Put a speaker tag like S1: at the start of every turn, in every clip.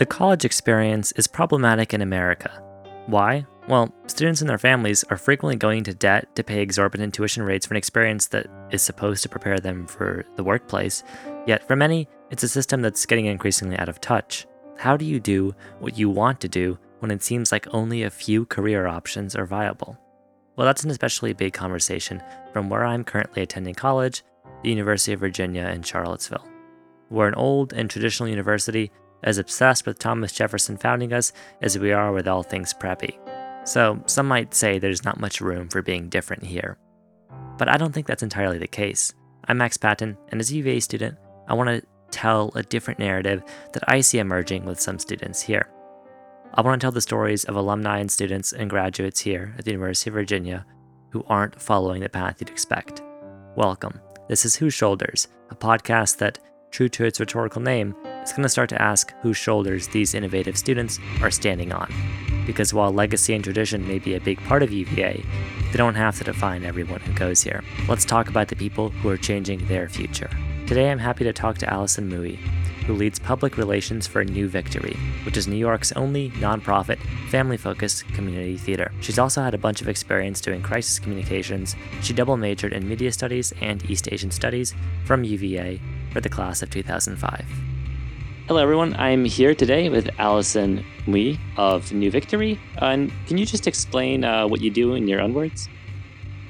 S1: The college experience is problematic in America. Why? Well, students and their families are frequently going to debt to pay exorbitant tuition rates for an experience that is supposed to prepare them for the workplace. Yet, for many, it's a system that's getting increasingly out of touch. How do you do what you want to do when it seems like only a few career options are viable? Well, that's an especially big conversation from where I'm currently attending college, the University of Virginia in Charlottesville. We're an old and traditional university as obsessed with Thomas Jefferson founding us as we are with all things preppy. So, some might say there's not much room for being different here. But I don't think that's entirely the case. I'm Max Patton, and as a UVA student, I want to tell a different narrative that I see emerging with some students here. I want to tell the stories of alumni and students and graduates here at the University of Virginia who aren't following the path you'd expect. Welcome. This is Whose Shoulders, a podcast that, true to its rhetorical name, is going to start to ask whose shoulders these innovative students are standing on. Because while legacy and tradition may be a big part of UVA, they don't have to define everyone who goes here. Let's talk about the people who are changing their future. Today I'm happy to talk to Allison Mui, who leads public relations for New Victory, which is New York's only nonprofit, family focused community theater. She's also had a bunch of experience doing crisis communications. She double majored in media studies and East Asian studies from UVA for the class of 2005. Hello, everyone. I'm here today with Allison Mui of New Victory. Uh, and can you just explain uh, what you do in your own words?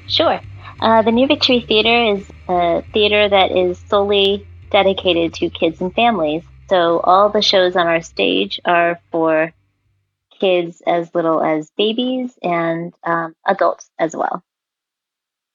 S2: Sure. Uh, the New Victory Theater is a theater that is solely dedicated to kids and families. So all the shows on our stage are for kids as little as babies and um, adults as well.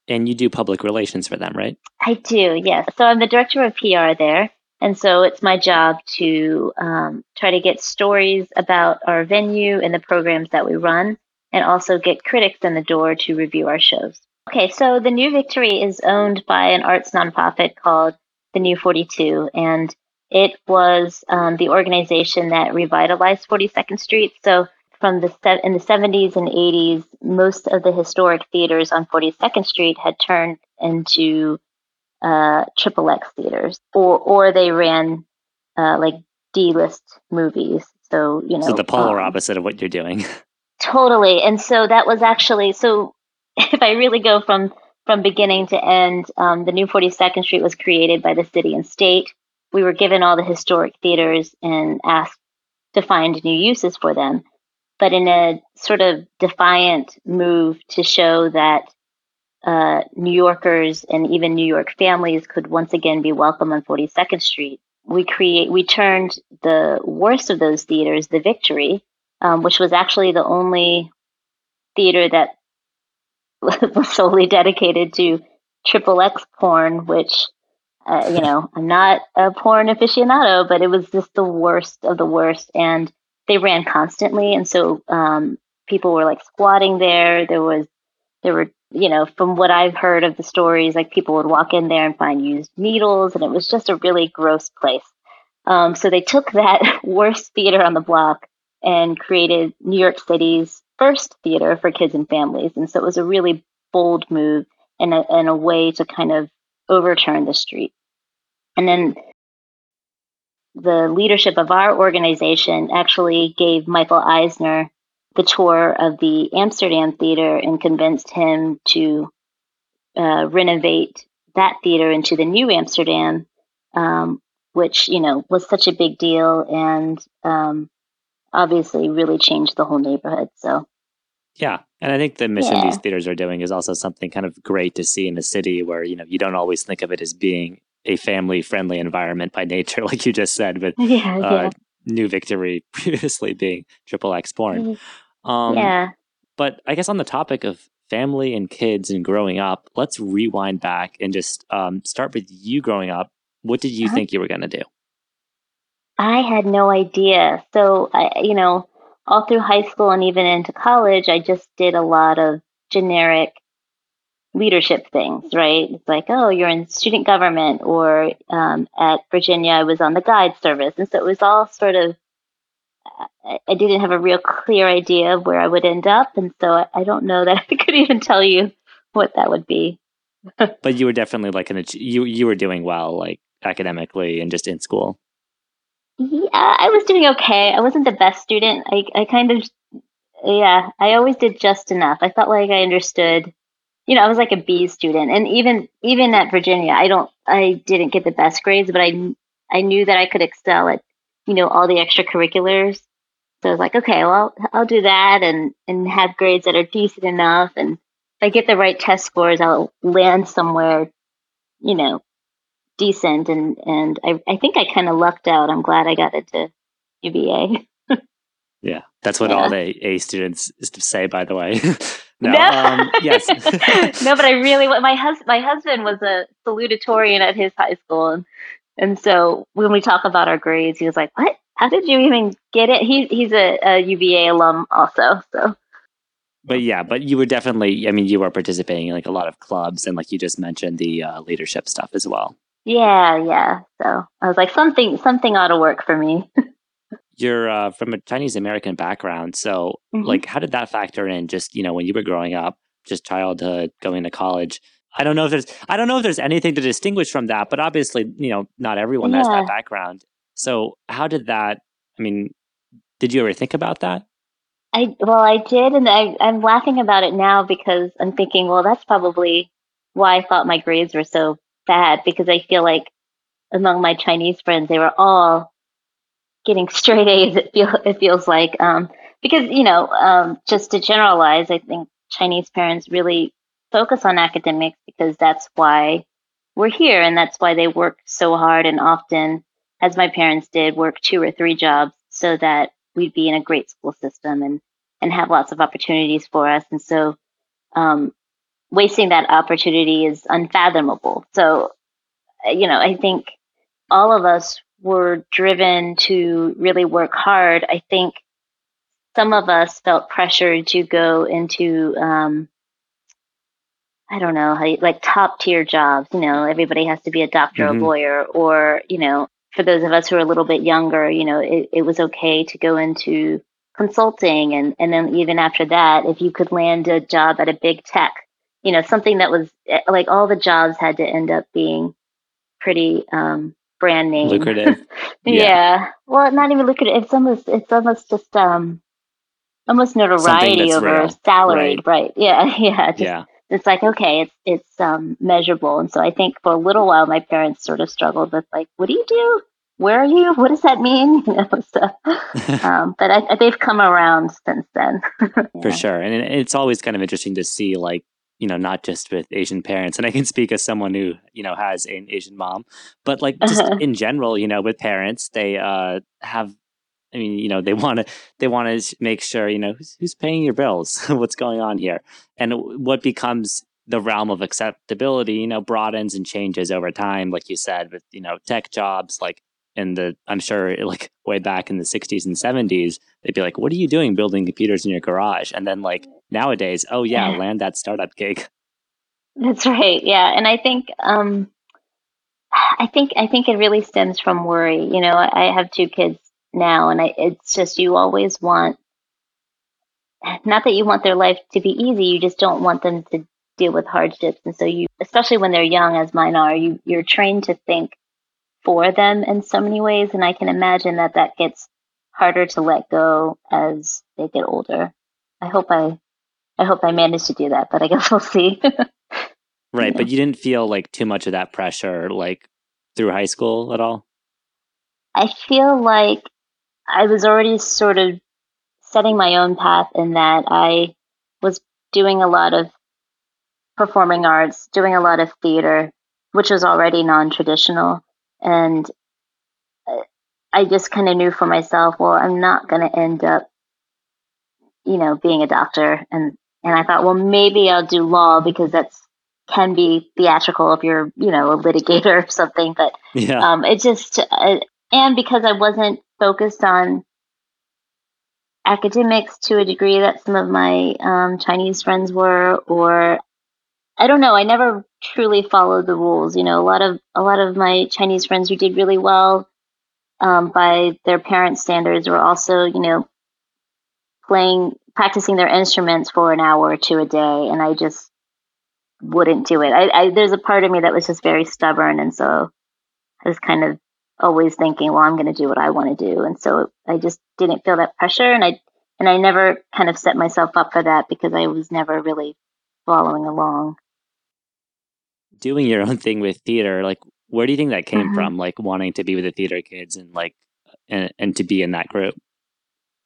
S1: And you do public relations for them, right?
S2: I do, yes. So I'm the director of PR there. And so it's my job to um, try to get stories about our venue and the programs that we run, and also get critics in the door to review our shows. Okay, so the New Victory is owned by an arts nonprofit called the New 42, and it was um, the organization that revitalized 42nd Street. So from the in the 70s and 80s, most of the historic theaters on 42nd Street had turned into uh, triple X theaters, or or they ran uh, like D list movies. So you know,
S1: so the polar um, opposite of what you're doing.
S2: totally, and so that was actually so. If I really go from from beginning to end, um, the new 42nd Street was created by the city and state. We were given all the historic theaters and asked to find new uses for them. But in a sort of defiant move to show that uh, New Yorkers and even New York families could once again be welcome on 42nd Street. We create we turned the worst of those theaters, the Victory, um, which was actually the only theater that was solely dedicated to triple X porn, which uh, you know I'm not a porn aficionado, but it was just the worst of the worst, and they ran constantly, and so um, people were like squatting there. There was there were you know, from what I've heard of the stories, like people would walk in there and find used needles, and it was just a really gross place. Um, so they took that worst theater on the block and created New York City's first theater for kids and families. And so it was a really bold move and a, and a way to kind of overturn the street. And then the leadership of our organization actually gave Michael Eisner the tour of the Amsterdam Theater and convinced him to uh, renovate that theater into the new Amsterdam, um, which you know was such a big deal and um, obviously really changed the whole neighborhood. So.
S1: Yeah, and I think the mission yeah. these theaters are doing is also something kind of great to see in a city where you know you don't always think of it as being a family friendly environment by nature, like you just said, but yeah, uh, yeah. New Victory previously being triple X porn. Mm-hmm.
S2: Um, yeah.
S1: But I guess on the topic of family and kids and growing up, let's rewind back and just um, start with you growing up. What did you uh-huh. think you were going to do?
S2: I had no idea. So, I, you know, all through high school and even into college, I just did a lot of generic leadership things, right? It's like, oh, you're in student government, or um, at Virginia, I was on the guide service. And so it was all sort of I didn't have a real clear idea of where I would end up, and so I, I don't know that I could even tell you what that would be.
S1: but you were definitely like an you you were doing well, like academically and just in school.
S2: Yeah, I was doing okay. I wasn't the best student. I, I kind of, yeah, I always did just enough. I felt like I understood. You know, I was like a B student, and even even at Virginia, I don't, I didn't get the best grades, but I I knew that I could excel at, you know, all the extracurriculars. So I was like, okay, well, I'll do that and and have grades that are decent enough, and if I get the right test scores, I'll land somewhere, you know, decent. And and I I think I kind of lucked out. I'm glad I got into UVA.
S1: yeah, that's what yeah. all the A students say, by the way. no, no. Um, yes,
S2: no, but I really my husband my husband was a salutatorian at his high school, and and so when we talk about our grades, he was like, "What? How did you even get it?" He he's a, a UVA alum also, so.
S1: But yeah, but you were definitely. I mean, you were participating in like a lot of clubs, and like you just mentioned, the uh, leadership stuff as well.
S2: Yeah, yeah. So I was like, something something ought to work for me.
S1: You're uh, from a Chinese American background, so mm-hmm. like, how did that factor in? Just you know, when you were growing up, just childhood, going to college I don't know if there's I don't know if there's anything to distinguish from that, but obviously, you know, not everyone yeah. has that background. So how did that I mean, did you ever think about that?
S2: I well, I did and I I'm laughing about it now because I'm thinking, well, that's probably why I thought my grades were so bad because I feel like among my Chinese friends, they were all getting straight A's. It feel it feels like um, because you know um, just to generalize, I think Chinese parents really focus on academics because that's why we're here and that's why they work so hard and often, as my parents did, work two or three jobs so that we'd be in a great school system and, and have lots of opportunities for us. And so, um, wasting that opportunity is unfathomable. So, you know, I think all of us were driven to really work hard. I think some of us felt pressured to go into um, I don't know, like top tier jobs. You know, everybody has to be a doctor, mm-hmm. a lawyer, or, you know, for those of us who are a little bit younger, you know, it, it was okay to go into consulting. And, and then even after that, if you could land a job at a big tech, you know, something that was eh, like all the jobs had to end up being pretty um, brand name.
S1: Lucrative.
S2: yeah. yeah. Well, not even lucrative. It's almost, it's almost just, um, almost notoriety over real. salaried, right. right? Yeah. Yeah. Just,
S1: yeah
S2: it's like okay it's it's um, measurable. And so i think for a little while my parents sort of struggled with like what do you do? Where are you? What does that mean? You know so um, but I, they've come around since then.
S1: For sure. And it's always kind of interesting to see like you know not just with asian parents and i can speak as someone who you know has an asian mom but like just uh-huh. in general you know with parents they uh have I mean, you know, they want to they want to make sure you know who's, who's paying your bills, what's going on here, and what becomes the realm of acceptability, you know, broadens and changes over time. Like you said, with you know tech jobs, like in the I'm sure like way back in the 60s and 70s, they'd be like, "What are you doing building computers in your garage?" And then like nowadays, oh yeah, land that startup gig.
S2: That's right. Yeah, and I think um, I think I think it really stems from worry. You know, I have two kids now. And I, it's just you always want, not that you want their life to be easy, you just don't want them to deal with hardships. And so you, especially when they're young, as mine are, you, you're trained to think for them in so many ways. And I can imagine that that gets harder to let go as they get older. I hope I, I hope I managed to do that, but I guess we'll see.
S1: right. But you didn't feel like too much of that pressure, like through high school at all?
S2: I feel like I was already sort of setting my own path in that I was doing a lot of performing arts, doing a lot of theater, which was already non traditional. And I just kind of knew for myself, well, I'm not going to end up, you know, being a doctor. And, and I thought, well, maybe I'll do law because that's can be theatrical if you're, you know, a litigator or something. But yeah. um, it just, uh, and because I wasn't focused on academics to a degree that some of my um, Chinese friends were, or I don't know. I never truly followed the rules. You know, a lot of a lot of my Chinese friends who did really well um, by their parents' standards were also, you know, playing, practicing their instruments for an hour or two a day, and I just wouldn't do it. I, I there's a part of me that was just very stubborn, and so I was kind of always thinking, well, I'm going to do what I want to do. And so I just didn't feel that pressure. And I, and I never kind of set myself up for that because I was never really following along.
S3: Doing your own thing with theater, like, where do you think that came mm-hmm. from? Like wanting to be with the theater kids and like, and, and to be in that group?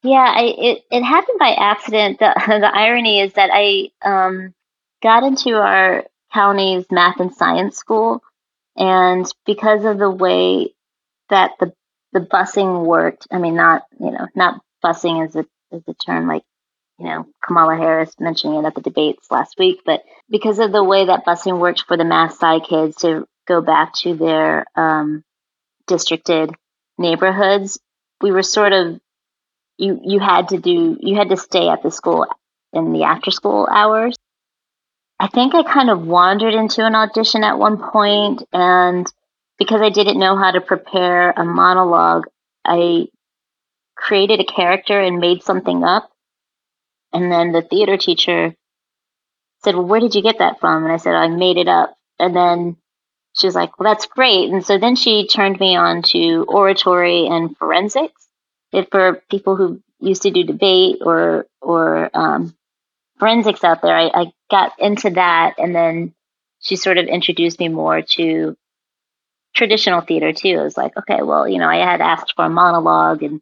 S2: Yeah, I, it, it happened by accident. The, the irony is that I um, got into our county's math and science school. And because of the way that the the busing worked. I mean, not you know, not busing is a as a term like you know Kamala Harris mentioning it at the debates last week, but because of the way that busing worked for the Math Sci kids to go back to their um, districted neighborhoods, we were sort of you you had to do you had to stay at the school in the after school hours. I think I kind of wandered into an audition at one point and because I didn't know how to prepare a monologue, I created a character and made something up. And then the theater teacher said, Well, where did you get that from? And I said, I made it up. And then she was like, Well, that's great. And so then she turned me on to oratory and forensics. If for people who used to do debate or or um, forensics out there, I, I got into that. And then she sort of introduced me more to traditional theater too. It was like, okay, well, you know, I had asked for a monologue and,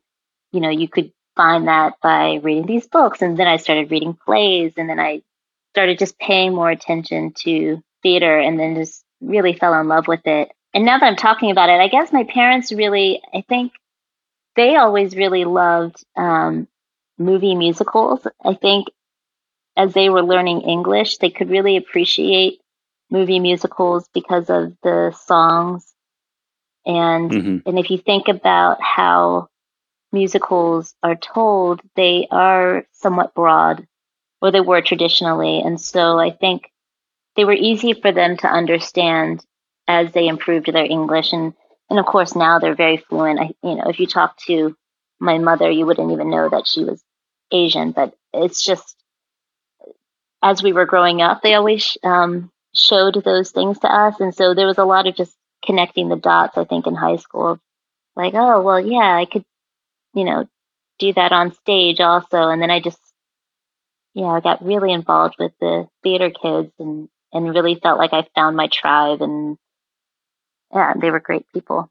S2: you know, you could find that by reading these books. And then I started reading plays and then I started just paying more attention to theater and then just really fell in love with it. And now that I'm talking about it, I guess my parents really, I think they always really loved um, movie musicals. I think as they were learning English, they could really appreciate movie musicals because of the songs and mm-hmm. and if you think about how musicals are told, they are somewhat broad, or they were traditionally. And so I think they were easy for them to understand as they improved their English. And and of course now they're very fluent. I, you know, if you talk to my mother, you wouldn't even know that she was Asian. But it's just as we were growing up, they always um, showed those things to us, and so there was a lot of just connecting the dots, I think, in high school. Like, oh, well, yeah, I could, you know, do that on stage also. And then I just, yeah, I got really involved with the theater kids and, and really felt like I found my tribe. And yeah, they were great people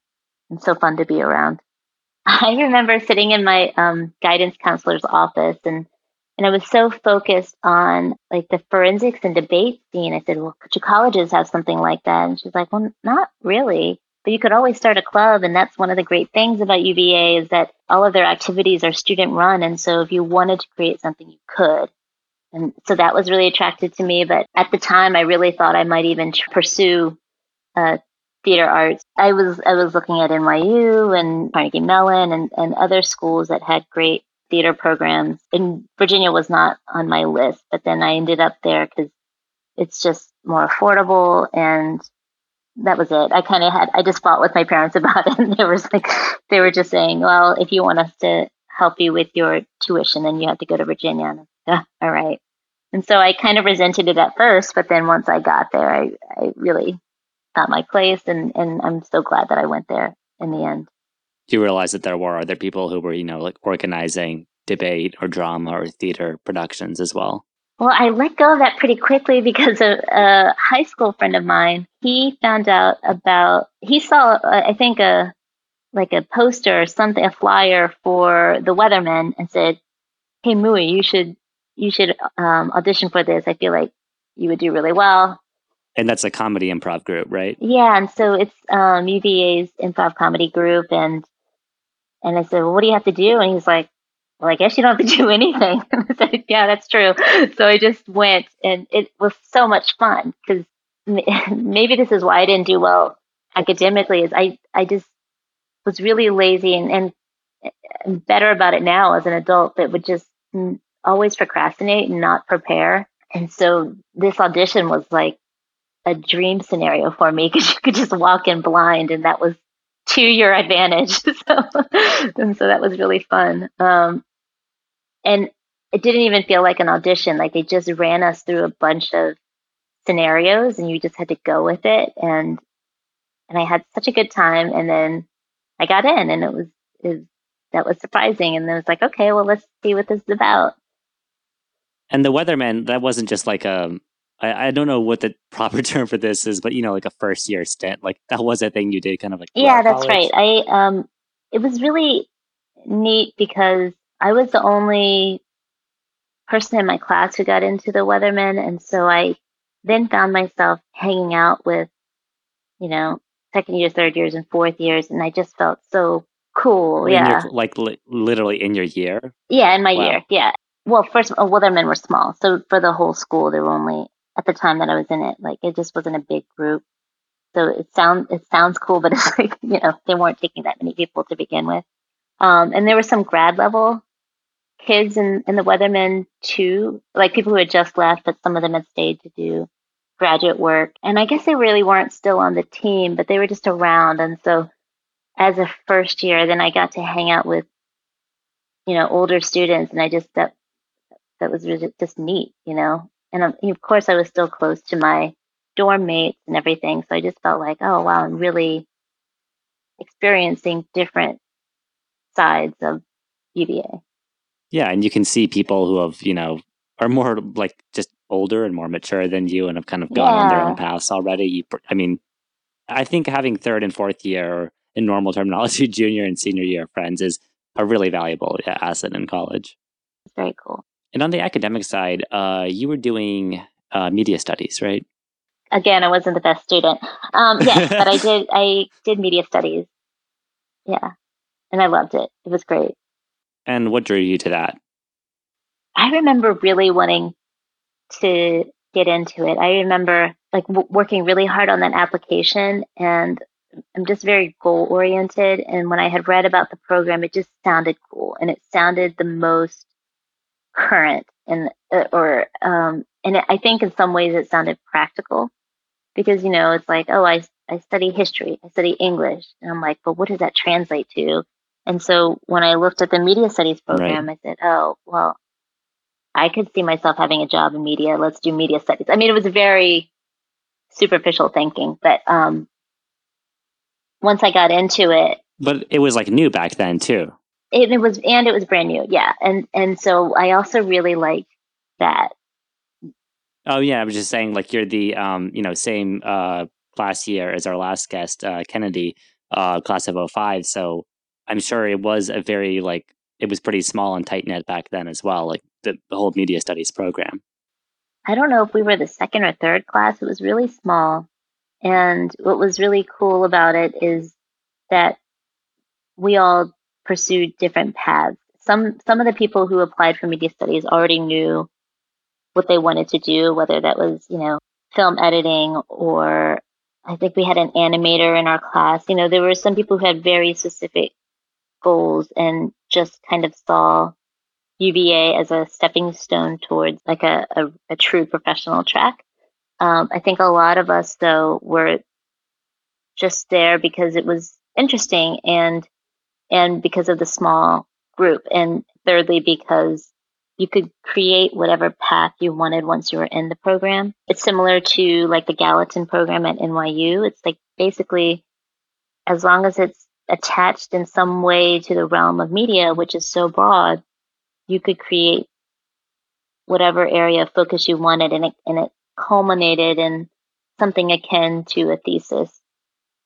S2: and so fun to be around. I remember sitting in my um, guidance counselor's office and and I was so focused on like the forensics and debate scene. I said, well, do colleges have something like that? And she's like, well, not really. But you could always start a club. And that's one of the great things about UVA is that all of their activities are student run. And so if you wanted to create something, you could. And so that was really attractive to me. But at the time, I really thought I might even pursue uh, theater arts. I was I was looking at NYU and Carnegie Mellon and, and other schools that had great theater programs. And Virginia was not on my list, but then I ended up there because it's just more affordable and that was it. I kind of had, I just fought with my parents about it. And they were like, they were just saying, well, if you want us to help you with your tuition, then you have to go to Virginia. And yeah, all right. And so I kind of resented it at first, but then once I got there, I, I really got my place and, and I'm so glad that I went there in the end
S3: do you realize that there were other people who were, you know, like organizing debate or drama or theater productions as well?
S2: Well, I let go of that pretty quickly because a, a high school friend of mine, he found out about, he saw, uh, I think, a like a poster or something, a flyer for the Whethermen, and said, "Hey, Mui, you should you should um, audition for this. I feel like you would do really well."
S3: And that's a comedy improv group, right?
S2: Yeah, and so it's um, UVA's improv comedy group, and and I said, well, what do you have to do? And he's like, well, I guess you don't have to do anything. I said, yeah, that's true. So I just went and it was so much fun because maybe this is why I didn't do well academically is I, I just was really lazy and, and, better about it now as an adult that would just mm, always procrastinate and not prepare. And so this audition was like a dream scenario for me because you could just walk in blind and that was to your advantage. so, and so that was really fun. Um, and it didn't even feel like an audition. Like they just ran us through a bunch of scenarios and you just had to go with it. And, and I had such a good time. And then I got in, and it was, it that was surprising. And then it was like, okay, well, let's see what this is about.
S1: And the Whethermen, that wasn't just like a, I, I don't know what the proper term for this is, but you know, like a first year stint. Like that was a thing you did kind of like.
S2: Yeah, that's college. right. I, um, it was really neat because I was the only person in my class who got into the Whethermen. And so I then found myself hanging out with, you know, second years, third years, and fourth years. And I just felt so cool. In yeah.
S1: Your, like li- literally in your year?
S2: Yeah, in my wow. year. Yeah. Well, first, uh, Whethermen were small. So for the whole school, there were only, at the time that I was in it, like it just wasn't a big group. So it sounds it sounds cool, but it's like you know they weren't taking that many people to begin with. Um, and there were some grad level kids in, in the Whethermen too, like people who had just left, but some of them had stayed to do graduate work. And I guess they really weren't still on the team, but they were just around. And so as a first year, then I got to hang out with, you know, older students. And I just, that, that was really just neat, you know. And um, of course, I was still close to my dorm mates and everything. So I just felt like, oh, wow, I'm really experiencing different sides of UVA.
S1: Yeah, and you can see people who have, you know, are more like just older and more mature than you and have kind of gone yeah. on their own paths already. You, I mean, I think having third and fourth year in normal terminology, junior and senior year friends is a really valuable asset in college.
S2: Very cool.
S1: And on the academic side, uh, you were doing uh, media studies, right?
S2: Again, I wasn't the best student. Um, yes, but I did. I did media studies. Yeah, and I loved it. It was great.
S1: And what drew you to that?
S2: I remember really wanting to get into it. I remember like w- working really hard on that application and I'm just very goal oriented. And when I had read about the program, it just sounded cool and it sounded the most current and uh, or um, and I think in some ways it sounded practical because you know it's like oh I I study history, I study English, and I'm like, but what does that translate to? And so when I looked at the media studies program, right. I said, oh, well, I could see myself having a job in media. Let's do media studies. I mean, it was very superficial thinking, but um, once I got into it,
S1: but it was like new back then too.
S2: It, it was, and it was brand new, yeah. And and so I also really like that.
S1: Oh yeah, I was just saying, like you're the um, you know, same uh class year as our last guest, uh, Kennedy, uh, class of 05. So I'm sure it was a very like it was pretty small and tight knit back then as well, like the, the whole media studies program.
S2: I don't know if we were the second or third class. It was really small. And what was really cool about it is that we all pursued different paths. Some some of the people who applied for media studies already knew what they wanted to do, whether that was, you know, film editing or I think we had an animator in our class. You know, there were some people who had very specific goals and just kind of saw UVA as a stepping stone towards like a, a, a true professional track. Um, I think a lot of us though were just there because it was interesting and and because of the small group and thirdly because you could create whatever path you wanted once you were in the program. It's similar to like the Gallatin program at NYU. It's like basically as long as it's attached in some way to the realm of media, which is so broad, you could create whatever area of focus you wanted, and it and it culminated in something akin to a thesis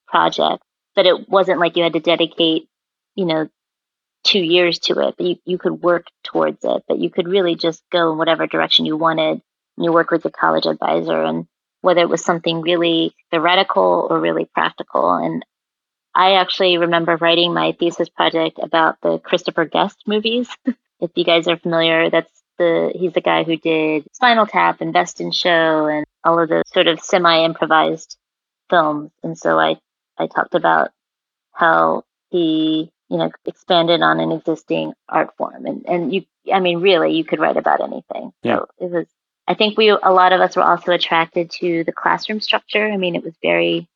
S2: project. But it wasn't like you had to dedicate, you know, two years to it, but you, you could work towards it. But you could really just go in whatever direction you wanted. And you work with your college advisor and whether it was something really theoretical or really practical. And I actually remember writing my thesis project about the Christopher Guest movies. if you guys are familiar, that's the he's the guy who did Spinal Tap and Best in Show and all of those sort of semi-improvised films. And so I I talked about how he you know expanded on an existing art form and and you I mean really you could write about anything. Yeah. So it was I think we a lot of us were also attracted to the classroom structure. I mean it was very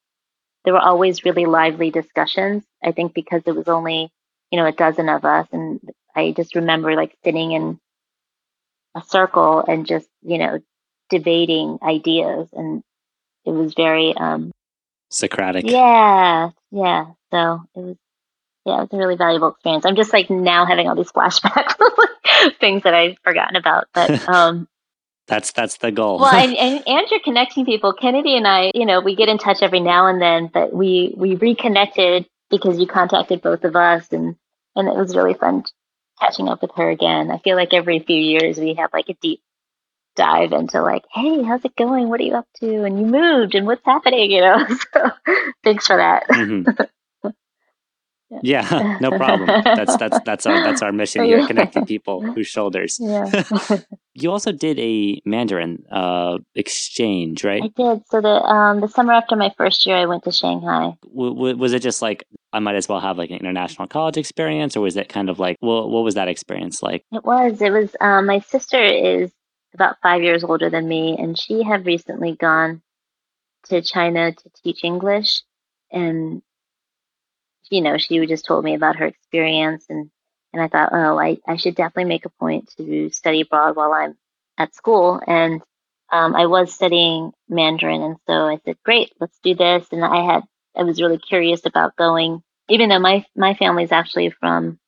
S2: there were always really lively discussions. I think because it was only, you know, a dozen of us. And I just remember like sitting in a circle and just, you know, debating ideas. And it was very, um,
S1: Socratic.
S2: Yeah. Yeah. So it was, yeah, it's a really valuable experience. I'm just like now having all these flashbacks of things that I've forgotten about. But um,
S1: that's that's the goal.
S2: well, and, and, and you're connecting people. Kennedy and I, you know, we get in touch every now and then, but we we reconnected because you contacted both of us, and and it was really fun catching up with her again. I feel like every few years we have like a deep dive into like, hey, how's it going? What are you up to? And you moved, and what's happening? You know, so thanks for that. Mm-hmm.
S1: Yeah, no problem. That's that's that's our that's our mission here, connecting people whose shoulders.
S2: Yeah.
S1: you also did a Mandarin uh, exchange, right?
S2: I did. So the um the summer after my first year, I went to Shanghai.
S1: W- w- was it just like I might as well have like an international college experience, or was it kind of like well, what was that experience like?
S2: It was. It was. Um, my sister is about five years older than me, and she had recently gone to China to teach English, and you know, she just told me about her experience and, and I thought, oh, I, I should definitely make a point to study abroad while I'm at school. And um, I was studying Mandarin. And so I said, great, let's do this. And I had, I was really curious about going, even though my, my family's actually from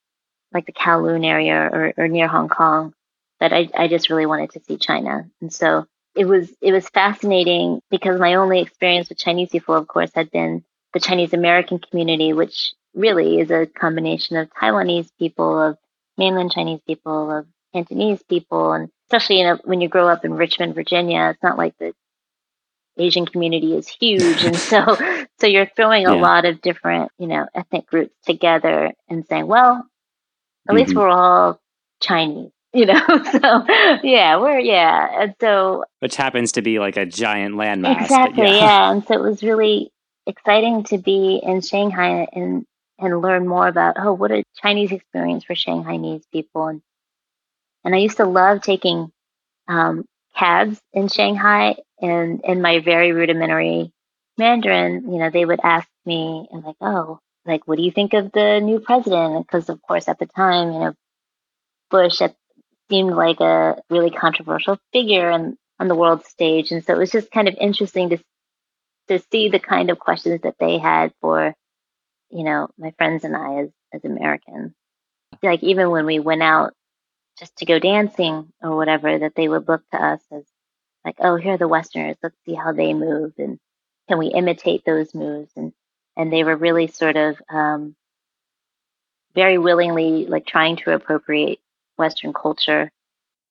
S2: like the Kowloon area or, or near Hong Kong, but I, I just really wanted to see China. And so it was, it was fascinating because my only experience with Chinese people, of course, had been the Chinese American community, which really is a combination of Taiwanese people, of mainland Chinese people, of Cantonese people, and especially in a, when you grow up in Richmond, Virginia, it's not like the Asian community is huge, and so so you're throwing yeah. a lot of different you know ethnic groups together and saying, well, at mm-hmm. least we're all Chinese, you know. so yeah, we're yeah, and so
S1: which happens to be like a giant landmass.
S2: Exactly, yeah. yeah, and so it was really exciting to be in Shanghai and and learn more about oh what a Chinese experience for Shanghainese people and and I used to love taking um, cabs in Shanghai and in my very rudimentary Mandarin, you know, they would ask me and like, oh, like, what do you think of the new president? Because of course, at the time, you know, Bush seemed like a really controversial figure on, on the world stage, and so it was just kind of interesting to to see the kind of questions that they had for, you know, my friends and I as as Americans. Like even when we went out just to go dancing or whatever, that they would look to us as like, oh, here are the Westerners. Let's see how they move, and can we imitate those moves? And and they were really sort of um, very willingly like trying to appropriate Western culture.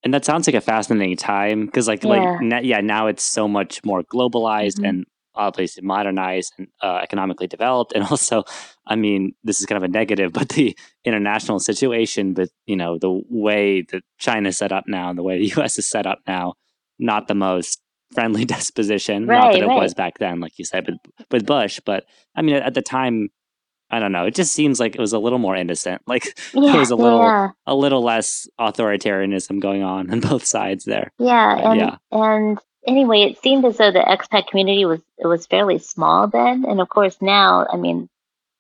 S1: And that sounds like a fascinating time because, like, yeah. like yeah, now it's so much more globalized, mm-hmm. and obviously modernized and uh, economically developed and also i mean this is kind of a negative but the international situation but you know the way that china is set up now and the way the us is set up now not the most friendly disposition right, not that it right. was back then like you said with, with bush but i mean at the time I don't know. It just seems like it was a little more innocent. Like yeah, there was a little yeah. a little less authoritarianism going on on both sides there.
S2: Yeah, and yeah. and anyway, it seemed as though the expat community was it was fairly small then, and of course now, I mean,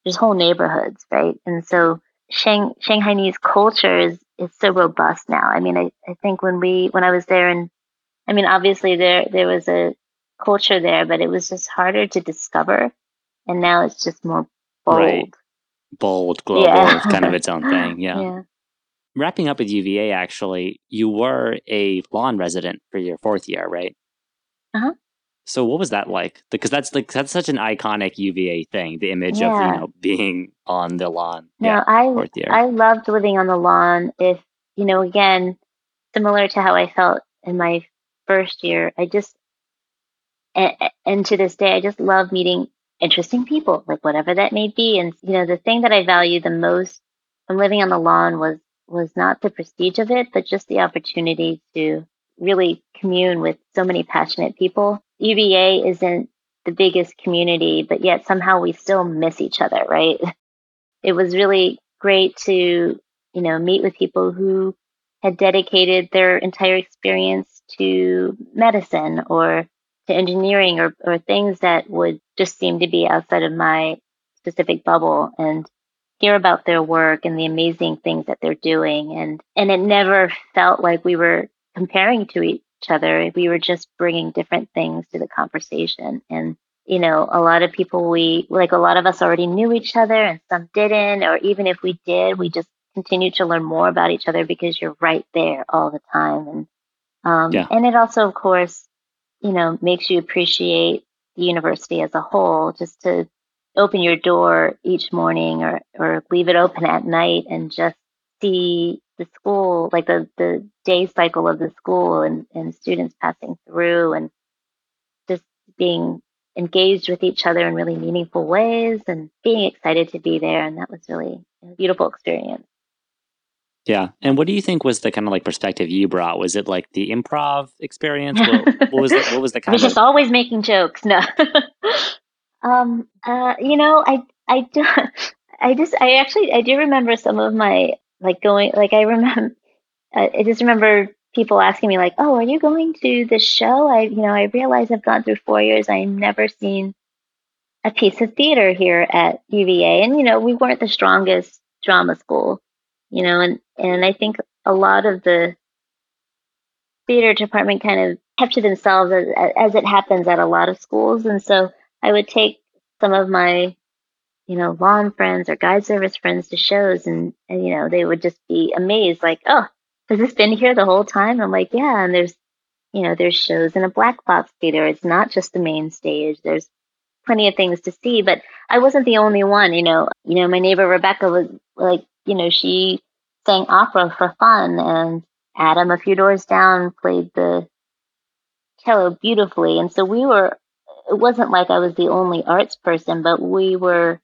S2: there's whole neighborhoods, right? And so Shang, Shanghainese culture is, is so robust now. I mean, I, I think when we when I was there, and I mean, obviously there there was a culture there, but it was just harder to discover, and now it's just more bold. Right.
S1: Bold, global, yeah. kind of its own thing. Yeah. yeah. Wrapping up with UVA, actually, you were a lawn resident for your fourth year, right?
S2: Uh-huh.
S1: So what was that like? Because that's like that's such an iconic UVA thing, the image yeah. of you know being on the lawn.
S2: No, yeah, I I loved living on the lawn. If you know, again, similar to how I felt in my first year, I just and, and to this day, I just love meeting interesting people, like whatever that may be. And you know, the thing that I value the most from living on the lawn was was not the prestige of it, but just the opportunity to really commune with so many passionate people. UVA isn't the biggest community, but yet somehow we still miss each other, right? It was really great to, you know, meet with people who had dedicated their entire experience to medicine or to engineering or, or things that would just seem to be outside of my specific bubble and hear about their work and the amazing things that they're doing and and it never felt like we were comparing to each other. We were just bringing different things to the conversation. And you know, a lot of people we like a lot of us already knew each other and some didn't, or even if we did, we just continued to learn more about each other because you're right there all the time. And um, yeah. and it also, of course, you know, makes you appreciate the university as a whole, just to open your door each morning or or leave it open at night and just see the school, like the, the day cycle of the school and, and students passing through and just being engaged with each other in really meaningful ways and being excited to be there. And that was really a beautiful experience.
S1: Yeah. And what do you think was the kind of like perspective you brought? Was it like the improv experience? What, what was the, what was the kind
S2: was
S1: of...
S2: just always making jokes. No. um, uh, you know, I, I don't I just, I actually, I do remember some of my, like going, like I remember, I just remember people asking me like, "Oh, are you going to the show?" I, you know, I realize I've gone through four years. I've never seen a piece of theater here at UVA, and you know, we weren't the strongest drama school, you know, and and I think a lot of the theater department kind of kept to themselves as, as it happens at a lot of schools, and so I would take some of my you know, lawn friends or guide service friends to shows and, and, you know, they would just be amazed, like, oh, has this been here the whole time? I'm like, yeah. And there's, you know, there's shows in a black box theater. It's not just the main stage. There's plenty of things to see, but I wasn't the only one, you know, you know, my neighbor Rebecca was like, you know, she sang opera for fun and Adam a few doors down played the cello beautifully. And so we were, it wasn't like I was the only arts person, but we were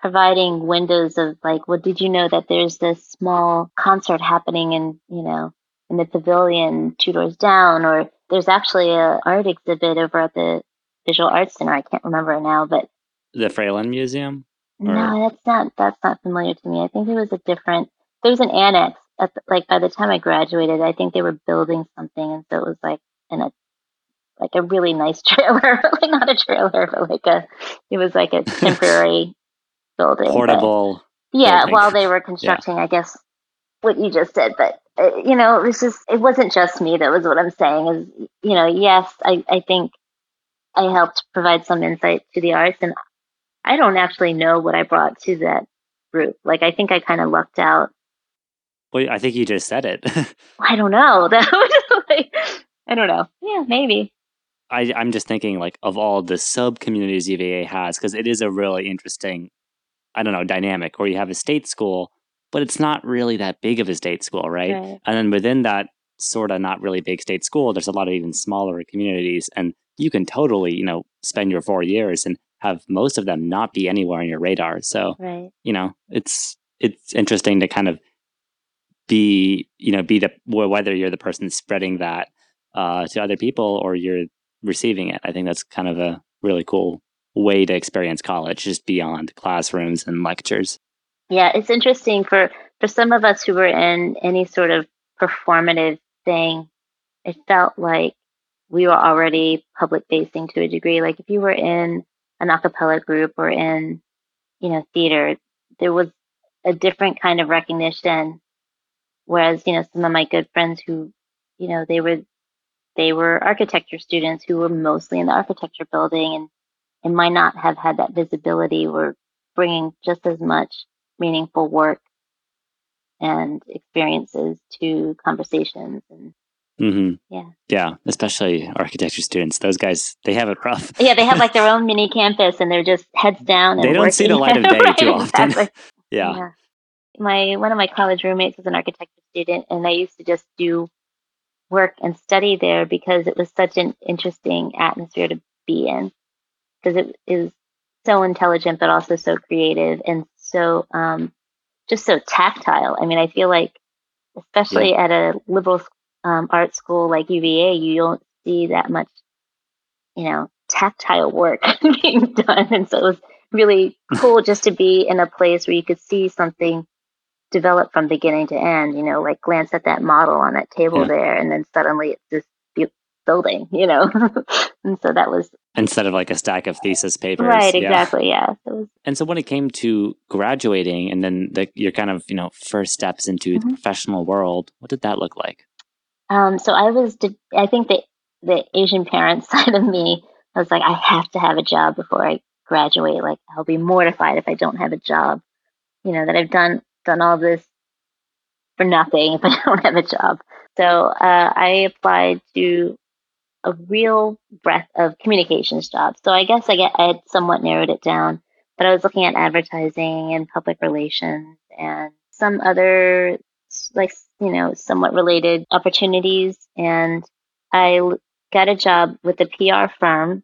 S2: providing windows of like, well, did you know that there's this small concert happening in, you know, in the pavilion two doors down, or there's actually a art exhibit over at the Visual Arts Center. I can't remember now, but
S1: the Fralin Museum.
S2: Or? No, that's not that's not familiar to me. I think it was a different. There was an annex. At the, like by the time I graduated, I think they were building something, and so it was like in a like a really nice trailer, like not a trailer, but like a it was like a temporary building.
S1: Portable.
S2: yeah, building. while they were constructing, yeah. I guess what you just said, but uh, you know, it was just it wasn't just me. That was what I'm saying. Is you know, yes, I I think I helped provide some insight to the arts, and I don't actually know what I brought to that group. Like I think I kind of lucked out.
S1: Well, I think you just said it.
S2: I don't know. That was like, I don't know. Yeah, maybe.
S1: I, I'm just thinking like of all the sub communities UVA has because it is a really interesting I don't know, dynamic where you have a state school, but it's not really that big of a state school, right? right. And then within that sort of not really big state school, there's a lot of even smaller communities. And you can totally, you know, spend your four years and have most of them not be anywhere on your radar. So, right. you know, it's it's interesting to kind of be, you know, be the whether you're the person spreading that uh, to other people or you're receiving it. I think that's kind of a really cool way to experience college just beyond classrooms and lectures.
S2: Yeah, it's interesting for for some of us who were in any sort of performative thing, it felt like we were already public facing to a degree. Like if you were in an acapella group or in, you know, theater, there was a different kind of recognition. Whereas, you know, some of my good friends who, you know, they were they were architecture students who were mostly in the architecture building and and might not have had that visibility were bringing just as much meaningful work and experiences to conversations and
S1: mm-hmm.
S2: yeah
S1: yeah especially architecture students those guys they have it rough
S2: yeah they have like their own mini campus and they're just heads down and
S1: they don't
S2: working.
S1: see the light of day right, too often exactly. yeah. yeah
S2: my one of my college roommates was an architecture student and i used to just do work and study there because it was such an interesting atmosphere to be in because it is so intelligent, but also so creative and so um, just so tactile. I mean, I feel like, especially yeah. at a liberal um, art school like UVA, you don't see that much, you know, tactile work being done. And so it was really cool just to be in a place where you could see something develop from beginning to end, you know, like glance at that model on that table yeah. there, and then suddenly it's this building, you know. and so that was
S1: instead of like a stack of thesis papers.
S2: Right, exactly, yeah.
S1: yeah. and so when it came to graduating and then the, your kind of, you know, first steps into mm-hmm. the professional world, what did that look like?
S2: Um, so I was, I think the, the Asian parent side of me was like, I have to have a job before I graduate. Like, I'll be mortified if I don't have a job. You know that I've done done all this for nothing if I don't have a job. So uh, I applied to a real breadth of communications jobs. So I guess I get I had somewhat narrowed it down, but I was looking at advertising and public relations and some other like you know somewhat related opportunities and I got a job with a PR firm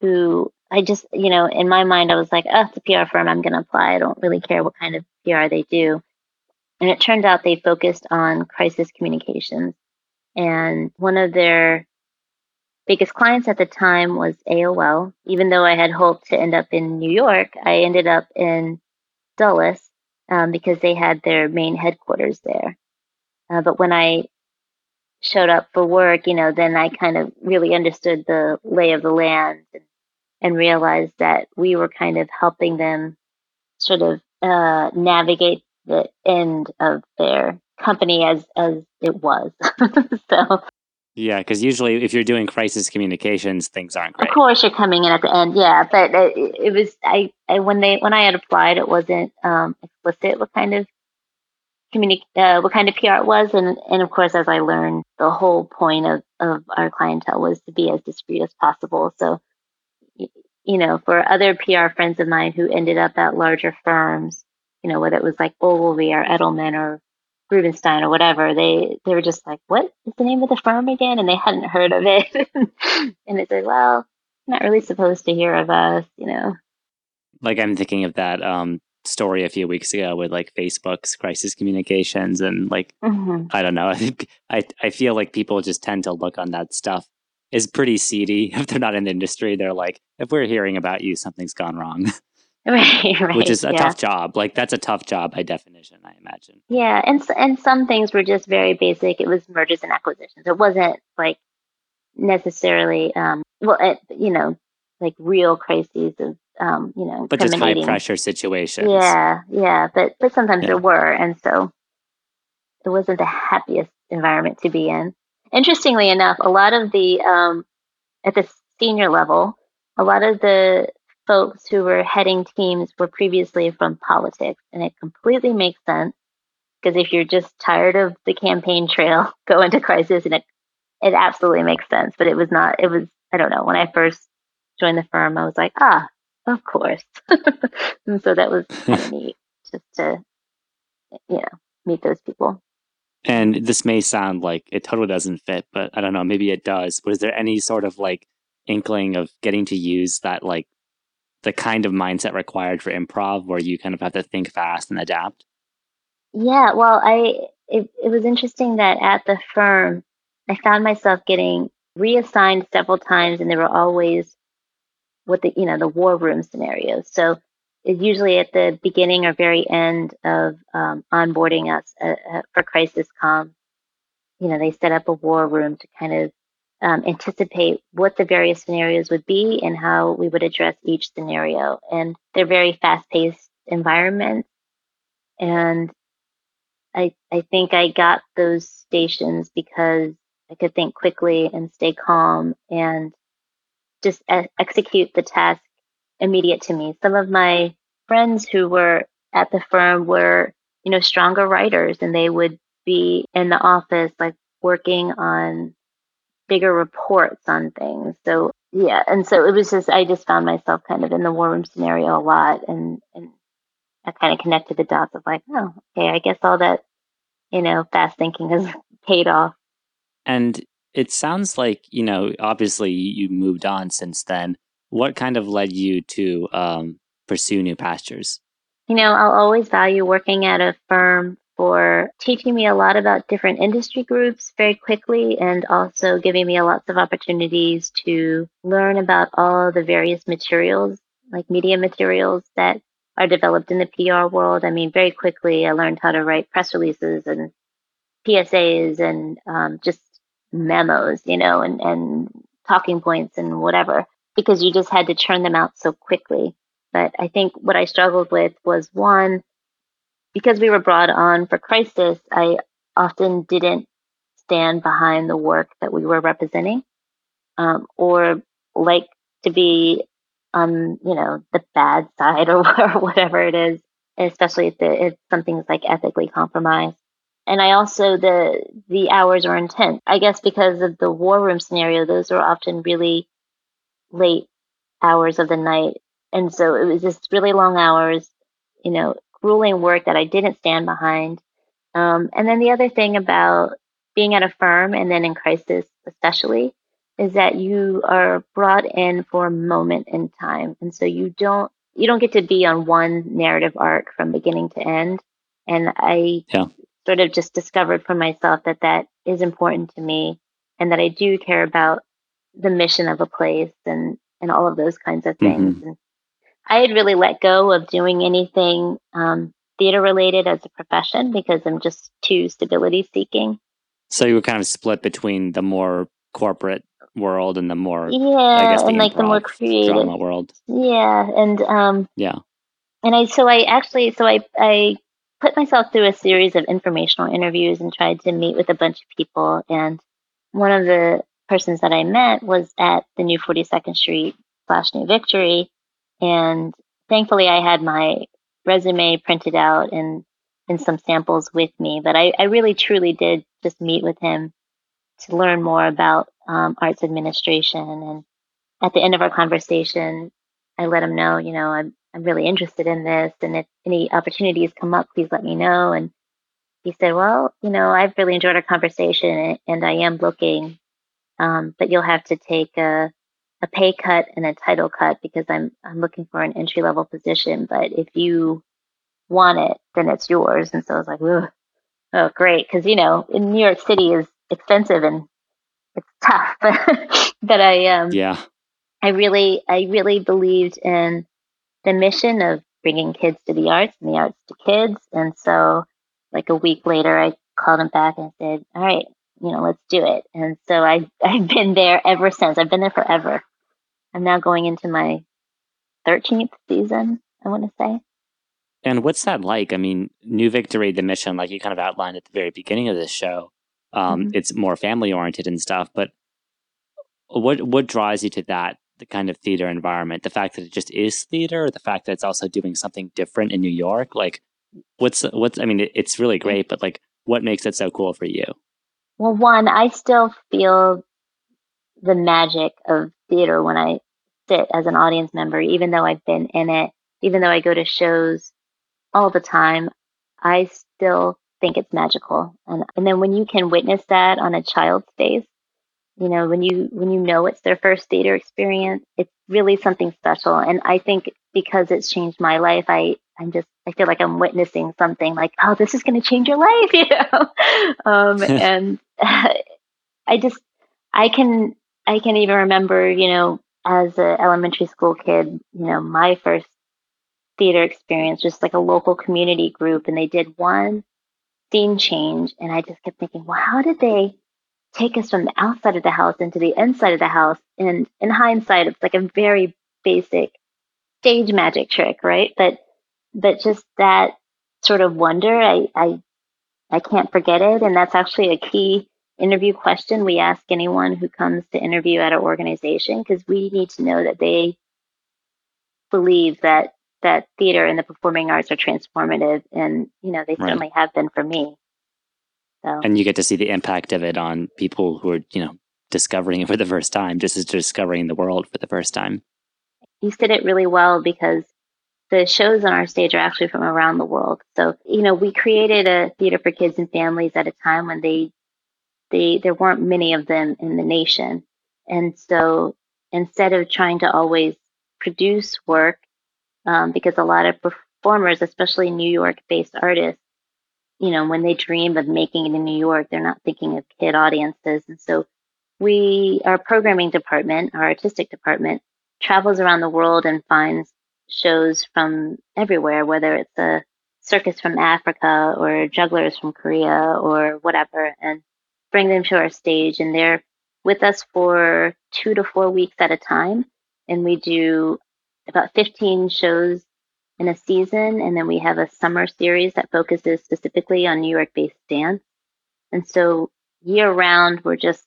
S2: who I just, you know, in my mind, I was like, oh, it's a PR firm. I'm going to apply. I don't really care what kind of PR they do. And it turned out they focused on crisis communications. And one of their biggest clients at the time was AOL. Even though I had hoped to end up in New York, I ended up in Dulles um, because they had their main headquarters there. Uh, but when I showed up for work, you know, then I kind of really understood the lay of the land and, and realized that we were kind of helping them sort of uh, navigate the end of their company as as it was. so
S1: yeah, because usually if you're doing crisis communications, things aren't great.
S2: Of course, you're coming in at the end. Yeah, but it, it was I, I when they when I had applied, it wasn't um, explicit what kind of communic- uh, what kind of PR it was, and and of course, as I learned, the whole point of of our clientele was to be as discreet as possible. So, you know, for other PR friends of mine who ended up at larger firms, you know, whether it was like Ogilvy or Edelman or Rubenstein or whatever, they they were just like, "What is the name of the firm again?" And they hadn't heard of it, and it's like, "Well, not really supposed to hear of us," you know.
S1: Like I'm thinking of that um, story a few weeks ago with like Facebook's crisis communications and like mm-hmm. I don't know. I think I I feel like people just tend to look on that stuff is pretty seedy. If they're not in the industry, they're like, if we're hearing about you, something's gone wrong.
S2: Right, right.
S1: Which is a
S2: yeah.
S1: tough job. Like that's a tough job by definition, I imagine.
S2: Yeah, and and some things were just very basic. It was mergers and acquisitions. It wasn't like necessarily um well, it, you know, like real crises of um, you know,
S1: but just high pressure situations.
S2: Yeah, yeah, but but sometimes yeah. there were, and so it wasn't the happiest environment to be in. Interestingly enough, a lot of the um, at the senior level, a lot of the folks who were heading teams were previously from politics, and it completely makes sense because if you're just tired of the campaign trail, go into crisis, and it it absolutely makes sense. But it was not. It was I don't know when I first joined the firm, I was like, ah, of course. and so that was kind of neat just to, you know, meet those people.
S1: And this may sound like it totally doesn't fit, but I don't know, maybe it does. Was there any sort of like inkling of getting to use that, like the kind of mindset required for improv where you kind of have to think fast and adapt?
S2: Yeah, well, I, it, it was interesting that at the firm, I found myself getting reassigned several times and they were always what the you know the war room scenarios. So it's usually at the beginning or very end of um, onboarding us uh, uh, for crisis com. You know, they set up a war room to kind of um, anticipate what the various scenarios would be and how we would address each scenario. And they're very fast-paced environments, and I I think I got those stations because I could think quickly and stay calm and just execute the task immediate to me. Some of my friends who were at the firm were, you know, stronger writers and they would be in the office like working on bigger reports on things. So yeah, and so it was just I just found myself kind of in the war room scenario a lot and and I kind of connected the dots of like, oh, okay, I guess all that, you know, fast thinking has paid off.
S1: And it sounds like you know obviously you moved on since then what kind of led you to um, pursue new pastures
S2: you know i'll always value working at a firm for teaching me a lot about different industry groups very quickly and also giving me lots of opportunities to learn about all the various materials like media materials that are developed in the PR world. I mean, very quickly, I learned how to write press releases and PSAs and um, just memos, you know, and, and talking points and whatever, because you just had to churn them out so quickly. But I think what I struggled with was one, because we were brought on for crisis, I often didn't stand behind the work that we were representing. Um, or like to be on, you know, the bad side or whatever it is, especially if, the, if something's like ethically compromised. And I also the the hours are intense. I guess because of the war room scenario, those are often really late hours of the night. And so it was just really long hours, you know, grueling work that I didn't stand behind. Um, and then the other thing about being at a firm and then in crisis, especially, is that you are brought in for a moment in time. And so you don't you don't get to be on one narrative arc from beginning to end. And I yeah. sort of just discovered for myself that that is important to me and that I do care about the mission of a place and, and all of those kinds of things. Mm-hmm. And I had really let go of doing anything um, theater related as a profession because I'm just too stability seeking.
S1: So you were kind of split between the more corporate world and the more
S2: yeah, I guess the and like the more creative drama
S1: world.
S2: Yeah, and um,
S1: yeah,
S2: and I so I actually so I I put myself through a series of informational interviews and tried to meet with a bunch of people. And one of the persons that I met was at the new 42nd Street slash New Victory, and thankfully I had my resume printed out and and some samples with me. But I, I really truly did just meet with him to learn more about um, arts administration. And at the end of our conversation, I let him know, you know, I'm I'm really interested in this, and if any opportunities come up, please let me know. And he said, well, you know, I've really enjoyed our conversation, and I am looking, um, but you'll have to take a a pay cut and a title cut because I'm I'm looking for an entry level position. But if you want it, then it's yours. And so I was like, oh, great, because you know, in New York City is expensive and it's tough. but I um
S1: yeah,
S2: I really I really believed in the mission of bringing kids to the arts and the arts to kids. And so, like a week later, I called him back and said, all right, you know, let's do it. And so I I've been there ever since. I've been there forever. I'm now going into my 13th season, I want to say.
S1: And what's that like? I mean, New Victory, the mission, like you kind of outlined at the very beginning of this show, um, mm-hmm. it's more family oriented and stuff. But what what drives you to that the kind of theater environment? The fact that it just is theater, the fact that it's also doing something different in New York? Like, what's what's? I mean, it, it's really great, but like, what makes it so cool for you?
S2: Well, one, I still feel the magic of theater when I sit as an audience member, even though I've been in it, even though I go to shows all the time, I still think it's magical. And, and then when you can witness that on a child's face, you know, when you when you know it's their first theater experience, it's really something special. And I think because it's changed my life, I I'm just I feel like I'm witnessing something like, oh, this is going to change your life, you know. um, and I just I can I can even remember, you know, as an elementary school kid, you know, my first theater experience, just like a local community group, and they did one scene change, and I just kept thinking, well, how did they take us from the outside of the house into the inside of the house? And in hindsight, it's like a very basic stage magic trick, right? But but just that sort of wonder, I I I can't forget it, and that's actually a key interview question we ask anyone who comes to interview at our organization because we need to know that they believe that that theater and the performing arts are transformative and you know they right. certainly have been for me.
S1: So. And you get to see the impact of it on people who are you know discovering it for the first time just as discovering the world for the first time.
S2: You said it really well because the shows on our stage are actually from around the world. So you know we created a theater for kids and families at a time when they they there weren't many of them in the nation. And so instead of trying to always produce work, um, because a lot of performers, especially New York based artists, you know, when they dream of making it in New York, they're not thinking of kid audiences. And so we, our programming department, our artistic department, travels around the world and finds shows from everywhere, whether it's a circus from Africa or jugglers from Korea or whatever. And bring them to our stage and they're with us for two to four weeks at a time. And we do about 15 shows in a season. And then we have a summer series that focuses specifically on New York based dance. And so year round, we're just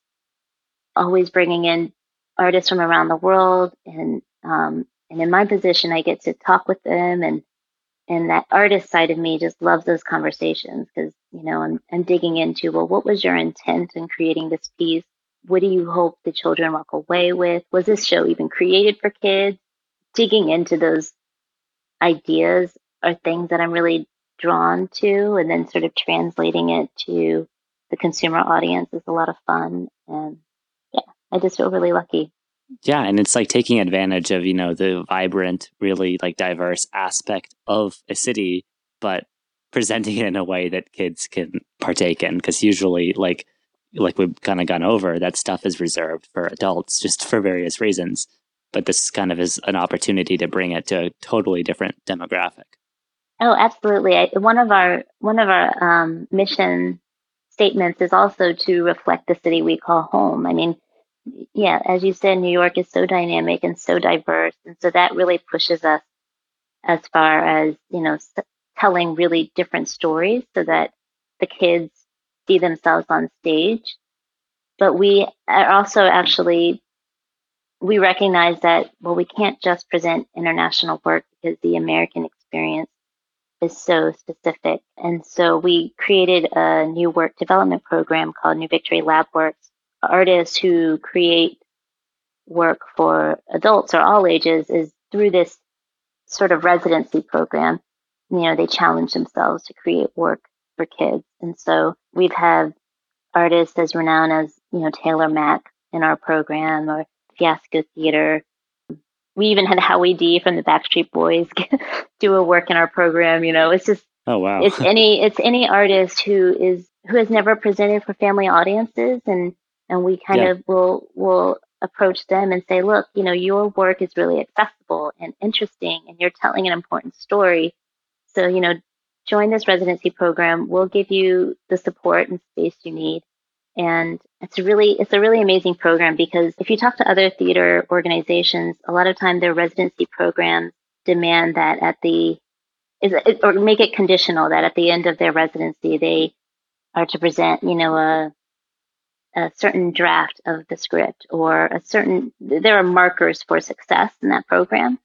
S2: always bringing in artists from around the world, and um, and in my position, I get to talk with them, and and that artist side of me just loves those conversations because you know I'm, I'm digging into well, what was your intent in creating this piece? What do you hope the children walk away with? Was this show even created for kids? Digging into those ideas are things that I'm really drawn to, and then sort of translating it to the consumer audience is a lot of fun. And yeah, I just feel really lucky.
S1: Yeah, and it's like taking advantage of, you know, the vibrant, really like diverse aspect of a city, but presenting it in a way that kids can partake in because usually like like we've kind of gone over that stuff is reserved for adults just for various reasons but this kind of is an opportunity to bring it to a totally different demographic
S2: oh absolutely I, one of our one of our um, mission statements is also to reflect the city we call home. I mean, yeah, as you said, New York is so dynamic and so diverse. And so that really pushes us as far as, you know, telling really different stories so that the kids see themselves on stage. But we are also actually, we recognize that, well, we can't just present international work because the American experience is so specific. And so we created a new work development program called New Victory Lab Works. Artists who create work for adults or all ages is through this sort of residency program. You know, they challenge themselves to create work for kids. And so we've had artists as renowned as, you know, Taylor Mac in our program or Fiasco Theater we even had Howie D from the Backstreet Boys do a work in our program. You know, it's just
S1: oh wow,
S2: it's any it's any artist who is who has never presented for family audiences, and and we kind yeah. of will will approach them and say, look, you know, your work is really accessible and interesting, and you're telling an important story. So you know, join this residency program. We'll give you the support and space you need and it's a really it's a really amazing program because if you talk to other theater organizations, a lot of time their residency programs demand that at the is or make it conditional that at the end of their residency they are to present, you know, a a certain draft of the script or a certain there are markers for success in that program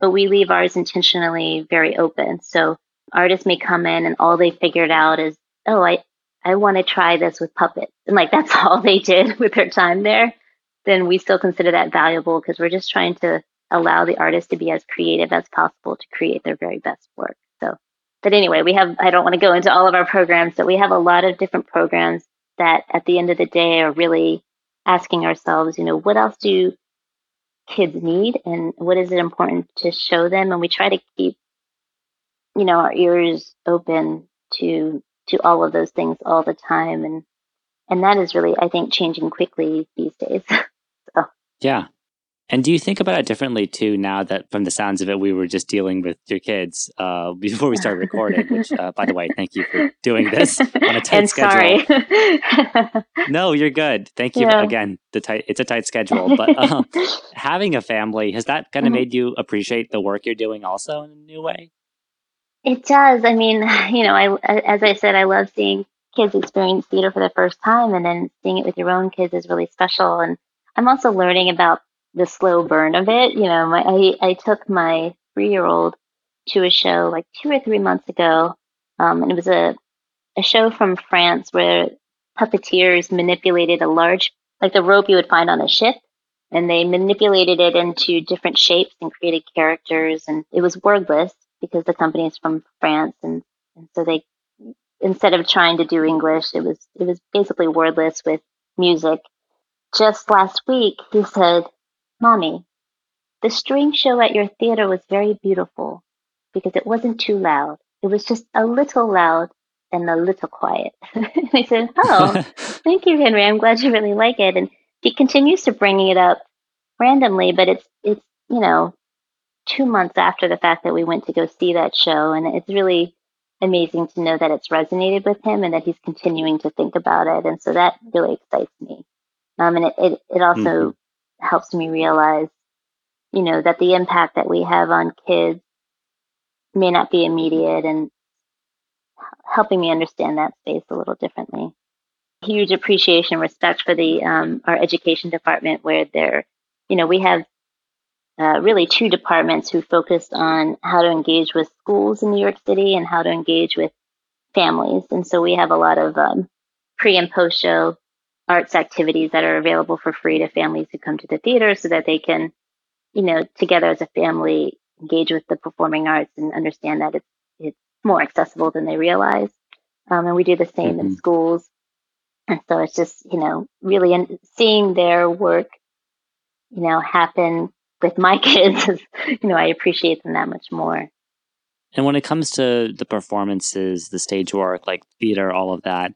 S2: but we leave ours intentionally very open so artists may come in and all they figured out is oh i I want to try this with puppets. And like that's all they did with their time there, then we still consider that valuable because we're just trying to allow the artist to be as creative as possible to create their very best work. So, but anyway, we have, I don't want to go into all of our programs, but we have a lot of different programs that at the end of the day are really asking ourselves, you know, what else do kids need and what is it important to show them? And we try to keep, you know, our ears open to to all of those things all the time and and that is really i think changing quickly these days so.
S1: yeah and do you think about it differently too now that from the sounds of it we were just dealing with your kids uh, before we started recording which uh, by the way thank you for doing this on a tight
S2: and
S1: schedule sorry. no you're good thank you yeah. again the tight it's a tight schedule but um, having a family has that kind of mm-hmm. made you appreciate the work you're doing also in a new way
S2: it does. I mean, you know, I as I said, I love seeing kids experience theater for the first time, and then seeing it with your own kids is really special. And I'm also learning about the slow burn of it. You know, my, I I took my three year old to a show like two or three months ago, um, and it was a a show from France where puppeteers manipulated a large, like the rope you would find on a ship, and they manipulated it into different shapes and created characters, and it was wordless because the company is from France, and, and so they instead of trying to do English, it was it was basically wordless with music. Just last week, he said, "Mommy, the string show at your theater was very beautiful because it wasn't too loud. It was just a little loud and a little quiet." And I said, "Oh, thank you, Henry. I'm glad you really like it." And he continues to bringing it up randomly, but it's it's you know two months after the fact that we went to go see that show. And it's really amazing to know that it's resonated with him and that he's continuing to think about it. And so that really excites me. Um, and it, it, it also mm-hmm. Helps me realize, you know, that the impact that we have on kids may not be immediate and helping me understand that space a little differently. Huge appreciation, respect for the um, our education department, where they're you know, we have uh, really two departments who focus on how to engage with schools in New York City and how to engage with families. And so we have a lot of um, pre and post show arts activities that are available for free to families who come to the theater so that they can, you know, together as a family engage with the performing arts and understand that it's, it's more accessible than they realize. Um, and we do the same mm-hmm. in schools. And so it's just, you know, really in, seeing their work, you know, happen with my kids, is, you know, I appreciate them that much more.
S1: And when it comes to the performances, the stage work, like theater, all of that,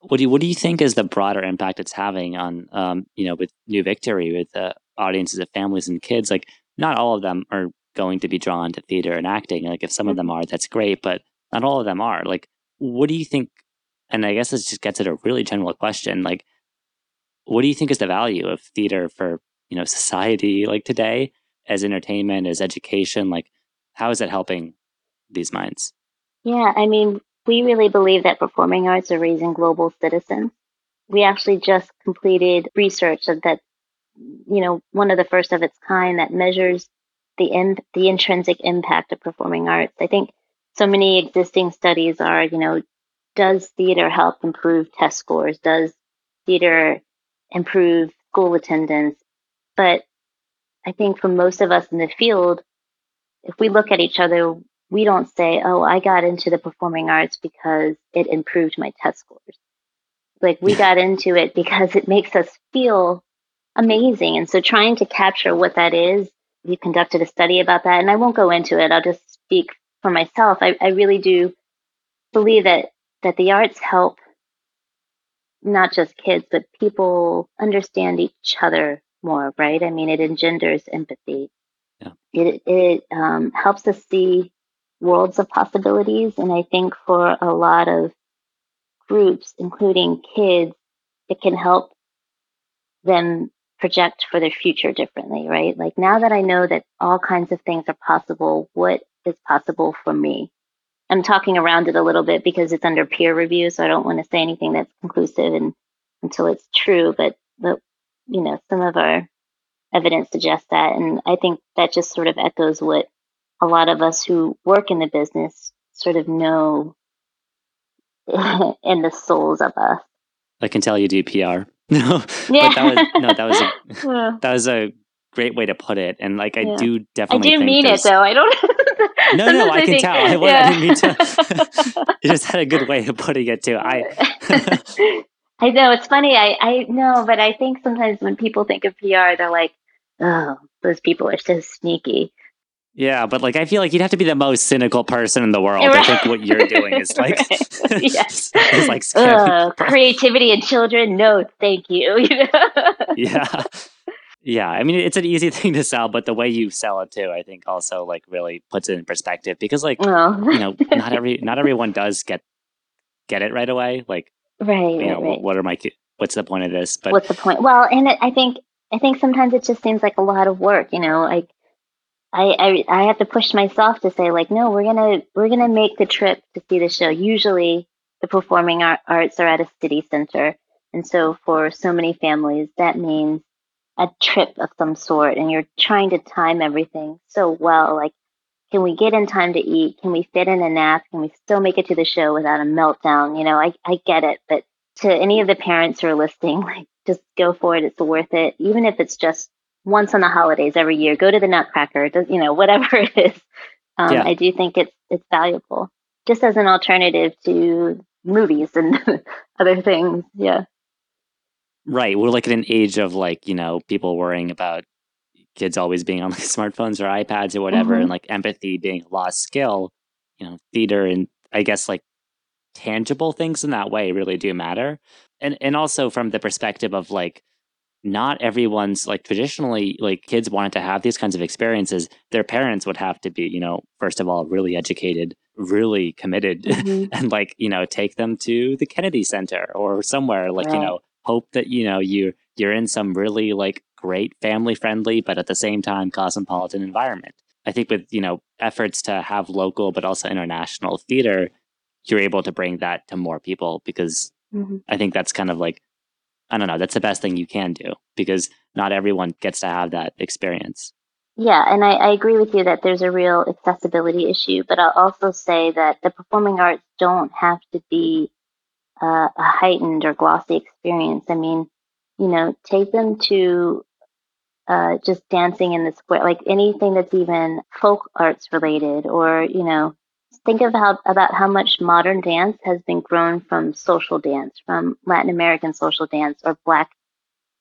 S1: what do you, what do you think is the broader impact it's having on, um, you know, with New Victory, with the audiences of families and kids? Like, not all of them are going to be drawn to theater and acting. Like, if some of mm-hmm. them are, that's great, but not all of them are. Like, what do you think? And I guess this just gets at a really general question. Like, what do you think is the value of theater for you know society like today as entertainment as education like how is it helping these minds
S2: yeah i mean we really believe that performing arts are raising global citizens. We actually just completed research that you know one of the first of its kind that measures the in, the intrinsic impact of performing arts. I think so many existing studies are you know does theater help improve test scores? Does theater improve school attendance? But I think for most of us in the field, if we look at each other, we don't say, oh, I got into the performing arts because it improved my test scores. Like we got into it because it makes us feel amazing. And so trying to capture what that is, we conducted a study about that. And I won't go into it. I'll just speak for myself. I, I really do believe that, that the arts help not just kids, but people understand each other more, right? I mean, it engenders empathy. Yeah. It it um, helps us see worlds of possibilities, and I think for a lot of groups, including kids, it can help them project for their future differently, right? Like now that I know that all kinds of things are possible, what is possible for me? I'm talking around it a little bit because it's under peer review, so I don't want to say anything that's conclusive and until it's true. But but you know, some of our evidence suggests that. And I think that just sort of echoes what a lot of us who work in the business sort of know in the souls of us.
S1: I can tell you do PR. No, yeah. that was no, that was a, that was a great way to put it. And like, I yeah. do definitely.
S2: I do mean it though. I don't.
S1: no, no, I, I can think, tell. I, yeah. I didn't mean to. you just had a good way of putting it too. I.
S2: I know it's funny. I I know, but I think sometimes when people think of PR, they're like, "Oh, those people are so sneaky."
S1: Yeah, but like I feel like you'd have to be the most cynical person in the world. Right. I think what you're doing is like,
S2: yes, it's like uh, creativity in children. No, thank you.
S1: yeah, yeah. I mean, it's an easy thing to sell, but the way you sell it too, I think, also like really puts it in perspective. Because like, oh. you know, not every not everyone does get get it right away. Like,
S2: Right.
S1: You know,
S2: right.
S1: what are my what's the point of this?
S2: But what's the point? Well, and it, I think I think sometimes it just seems like a lot of work. You know, like I, I I have to push myself to say like, no, we're gonna we're gonna make the trip to see the show. Usually, the performing art, arts are at a city center, and so for so many families, that means a trip of some sort, and you're trying to time everything so well. Like, can we get in time to eat? Can we fit in a nap? Can we still make it to the show without a meltdown? You know, I, I get it, but to any of the parents who are listening, like just go for it. It's worth it. Even if it's just once on the holidays every year, go to the Nutcracker, does, you know, whatever it is. Um, yeah. I do think it's, it's valuable just as an alternative to movies and other things. Yeah.
S1: Right. We're like in an age of like, you know, people worrying about kids always being on like smartphones or iPads or whatever, mm-hmm. and like empathy being a lost skill, you know, theater and I guess like tangible things in that way really do matter. And and also from the perspective of like not everyone's like traditionally like kids wanted to have these kinds of experiences their parents would have to be you know first of all really educated really committed mm-hmm. and like you know take them to the kennedy center or somewhere like right. you know hope that you know you you're in some really like great family friendly, but at the same time cosmopolitan environment. I think with, you know, efforts to have local but also international theater, you're able to bring that to more people because mm-hmm. I think that's kind of like I don't know, that's the best thing you can do because not everyone gets to have that experience.
S2: Yeah, and I, I, agree with you that there's a real accessibility issue, but I'll also say that the performing arts don't have to be uh, a heightened or glossy experience. I mean, you know, take them to uh, just dancing in the square, like anything that's even folk arts related, or you know, think of how about how much modern dance has been grown from social dance, from Latin American social dance or Black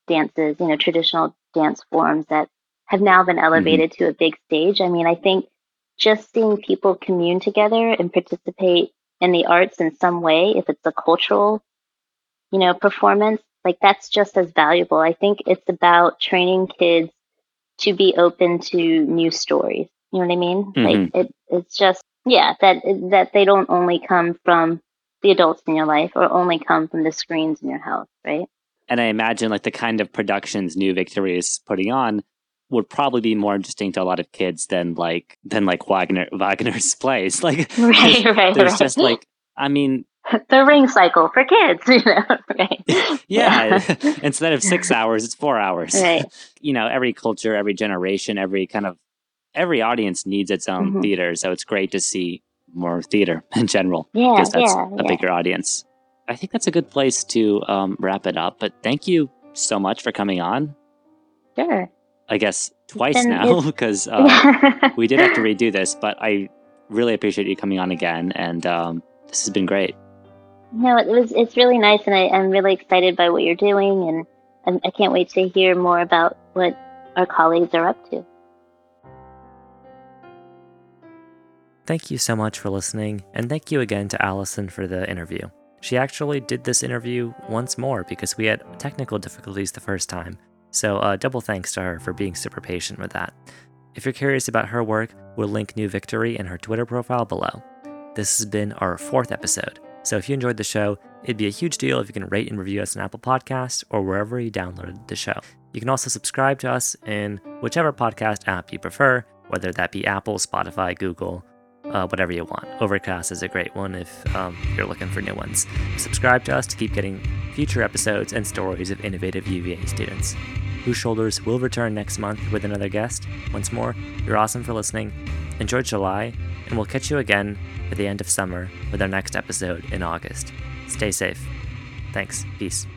S2: dances, you know, traditional dance forms that have now been mm-hmm. elevated mm-hmm. to a big stage. I mean, I think just seeing people commune together and participate in the arts in some way, if it's a cultural, you know, performance, like that's just as valuable. I think it's about training kids to be open to new stories. You know what I mean? Mm-hmm. Like it, it's just, yeah, that, that they don't only come from the adults in your life or only come from the screens in your house, right?
S1: And I imagine like the kind of productions New Victory is putting on would probably be more interesting to a lot of kids than like than like Wagner Wagner's plays. Like
S2: right, right,
S1: there's
S2: right.
S1: just like I mean
S2: the ring cycle for kids, you know, right?
S1: yeah. Instead of six hours, it's four hours.
S2: Right.
S1: You know, every culture, every generation, every kind of every audience needs its own mm-hmm. theater. So it's great to see more theater in general.
S2: Yeah.
S1: Because that's
S2: yeah,
S1: a
S2: yeah.
S1: bigger audience. I think that's a good place to um, wrap it up. But thank you so much for coming on.
S2: Sure.
S1: I guess twice now because uh, we did have to redo this, but I really appreciate you coming on again, and um, this has been great.
S2: No, it was. It's really nice, and I, am really excited by what you're doing, and, and I can't wait to hear more about what our colleagues are up to.
S3: Thank you so much for listening, and thank you again to Allison for the interview. She actually did this interview once more because we had technical difficulties the first time, so, uh, double thanks to her for being super patient with that. If you're curious about her work, we'll link New Victory in her Twitter profile below. This has been our fourth episode, so if you enjoyed the show, it'd be a huge deal if you can rate and review us on Apple Podcasts or wherever you downloaded the show. You can also subscribe to us in whichever podcast app you prefer, whether that be Apple, Spotify, Google, uh, whatever you want. Overcast is a great one if um, you're looking for new ones. Subscribe to us to keep getting future episodes and stories of innovative UVA students. Whose Shoulders will return next month with another guest. Once more, you're awesome for listening. Enjoy July, and we'll catch you again at the end of summer with our next episode in August. Stay safe. Thanks. Peace.